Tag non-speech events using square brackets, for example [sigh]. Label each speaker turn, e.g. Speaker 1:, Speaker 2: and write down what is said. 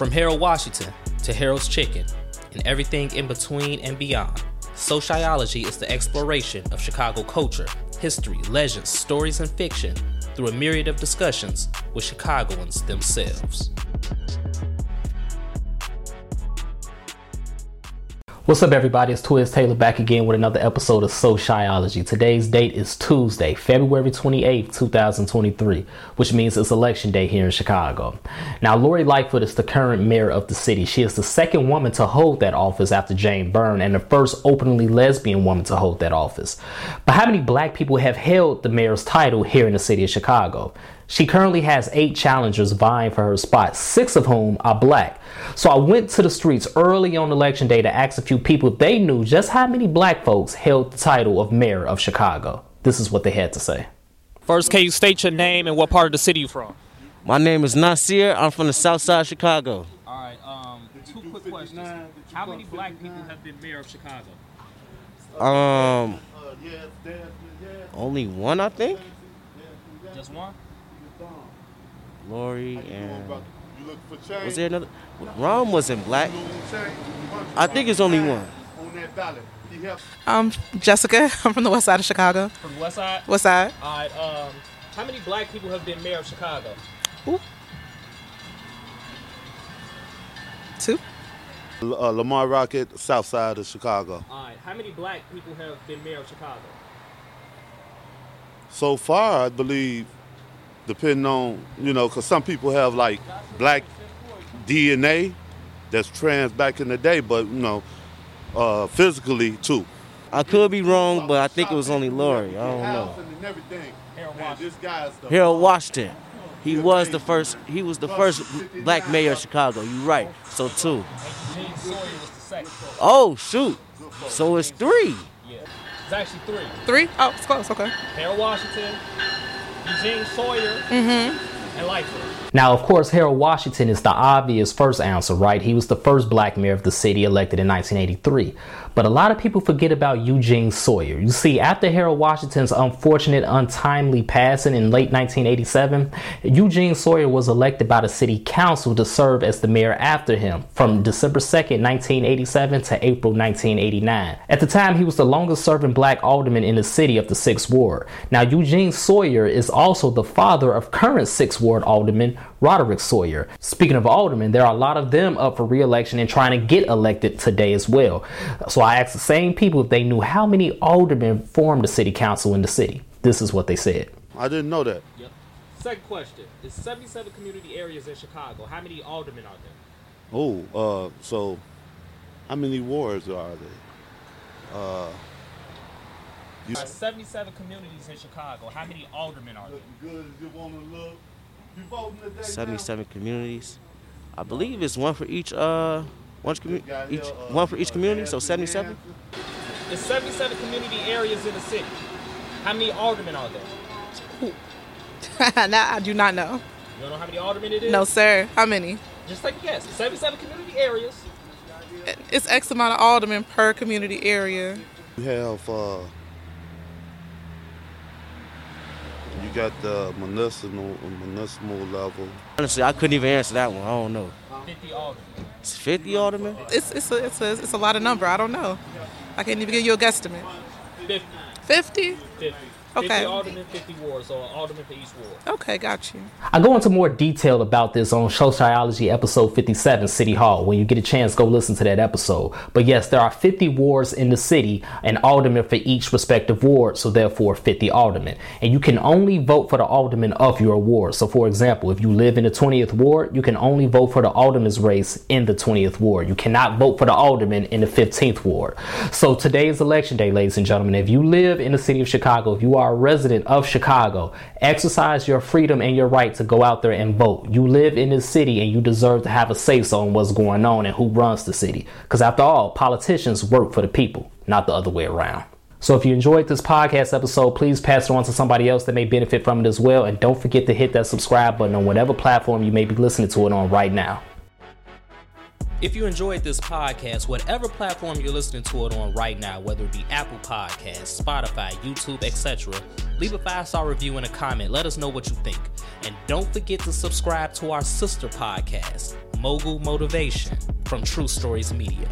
Speaker 1: From Harold Washington to Harold's Chicken and everything in between and beyond, Sociology is the exploration of Chicago culture, history, legends, stories, and fiction through a myriad of discussions with Chicagoans themselves. What's up, everybody? It's Twiz Taylor back again with another episode of Sociology. Today's date is Tuesday, February 28th, 2023, which means it's election day here in Chicago. Now, Lori Lightfoot is the current mayor of the city. She is the second woman to hold that office after Jane Byrne and the first openly lesbian woman to hold that office. But how many black people have held the mayor's title here in the city of Chicago? She currently has eight challengers vying for her spot, six of whom are black. So I went to the streets early on election day to ask a few people if they knew just how many black folks held the title of mayor of Chicago. This is what they had to say. First, can you state your name and what part of the city you're from?
Speaker 2: My name is Nasir. I'm from the south side of Chicago.
Speaker 1: All right, um, two quick questions. How many black people have been mayor of Chicago?
Speaker 2: Um, only one, I think.
Speaker 1: Just one?
Speaker 2: Lori and was there another? Rahm wasn't black. I think it's only one.
Speaker 3: Um, Jessica. [laughs] I'm from the west side of Chicago.
Speaker 1: From the west side?
Speaker 3: West side.
Speaker 1: All right, um, how many black people have been mayor of Chicago? Ooh.
Speaker 3: Two.
Speaker 4: Uh, Lamar Rocket, south side of Chicago.
Speaker 1: All right, how many black people have been mayor of Chicago?
Speaker 4: So far, I believe, depending on, you know, because some people have like black DNA that's trans back in the day, but, you know, uh, physically too.
Speaker 2: I could be wrong, but I think it was only Lori. I don't know. Harold Washington. He was the first. He was the first black mayor of Chicago. You're right. So two.
Speaker 1: Gene Sawyer was the second.
Speaker 2: Oh shoot. So it's three.
Speaker 1: Yeah. It's actually three.
Speaker 3: Three. Oh, it's close. Okay.
Speaker 1: Harold Washington, Eugene Sawyer, mm-hmm. and Lightfoot.
Speaker 5: Now, of course, Harold Washington is the obvious first answer, right? He was the first black mayor of the city elected in 1983. But a lot of people forget about Eugene Sawyer. You see, after Harold Washington's unfortunate, untimely passing in late 1987, Eugene Sawyer was elected by the city council to serve as the mayor after him from December 2nd, 1987 to April 1989. At the time, he was the longest serving black alderman in the city of the 6th Ward. Now, Eugene Sawyer is also the father of current 6th Ward alderman Roderick Sawyer. Speaking of aldermen, there are a lot of them up for re-election and trying to get elected today as well. So I asked the same people if they knew how many aldermen formed the city council in the city. This is what they said.
Speaker 4: I didn't know that.
Speaker 1: Yep. Second question. There's 77 community areas in Chicago. How many aldermen are there?
Speaker 4: Oh, uh, so how many wards are there? Uh, you,
Speaker 1: There's 77 communities in Chicago. How many aldermen are there?
Speaker 4: good as you want to look. You voting today?
Speaker 2: 77 communities. I believe it's one for each. Uh, one, commu- each one for each community. So 77.
Speaker 1: There's 77 community areas in the city. How many aldermen are there?
Speaker 3: now [laughs] I do not know.
Speaker 1: You don't know how many aldermen it is?
Speaker 3: No, sir. How many?
Speaker 1: Just take a guess. 77 community areas.
Speaker 3: It's X amount of aldermen per community area.
Speaker 4: You have, uh, you got the municipal, municipal level.
Speaker 2: Honestly, I couldn't even answer that one. I don't know.
Speaker 1: 50 aldermen.
Speaker 2: It's 50 aldermen.
Speaker 3: It's it's a, it's a it's a lot of number. I don't know. I can't even give you a guesstimate.
Speaker 1: 50.
Speaker 3: Fifty.
Speaker 1: 50.
Speaker 3: Okay.
Speaker 1: 50 aldermen, 50 wards, so alderman for each ward.
Speaker 3: Okay, got you.
Speaker 5: I go into more detail about this on Sociology episode 57, City Hall. When you get a chance, go listen to that episode. But yes, there are 50 wards in the city, and aldermen for each respective ward, so therefore 50 aldermen. And you can only vote for the alderman of your ward. So, for example, if you live in the 20th ward, you can only vote for the alderman's race in the 20th ward. You cannot vote for the alderman in the 15th ward. So, today is election day, ladies and gentlemen. If you live in the city of Chicago, if you are a resident of Chicago, exercise your freedom and your right to go out there and vote. You live in this city and you deserve to have a say so on what's going on and who runs the city. Because after all, politicians work for the people, not the other way around. So if you enjoyed this podcast episode, please pass it on to somebody else that may benefit from it as well. And don't forget to hit that subscribe button on whatever platform you may be listening to it on right now. If you enjoyed this podcast, whatever platform you're listening to it on right now, whether it be Apple Podcasts, Spotify, YouTube, etc., leave a five star review and a comment. Let us know what you think. And don't forget to subscribe to our sister podcast, Mogul Motivation, from True Stories Media.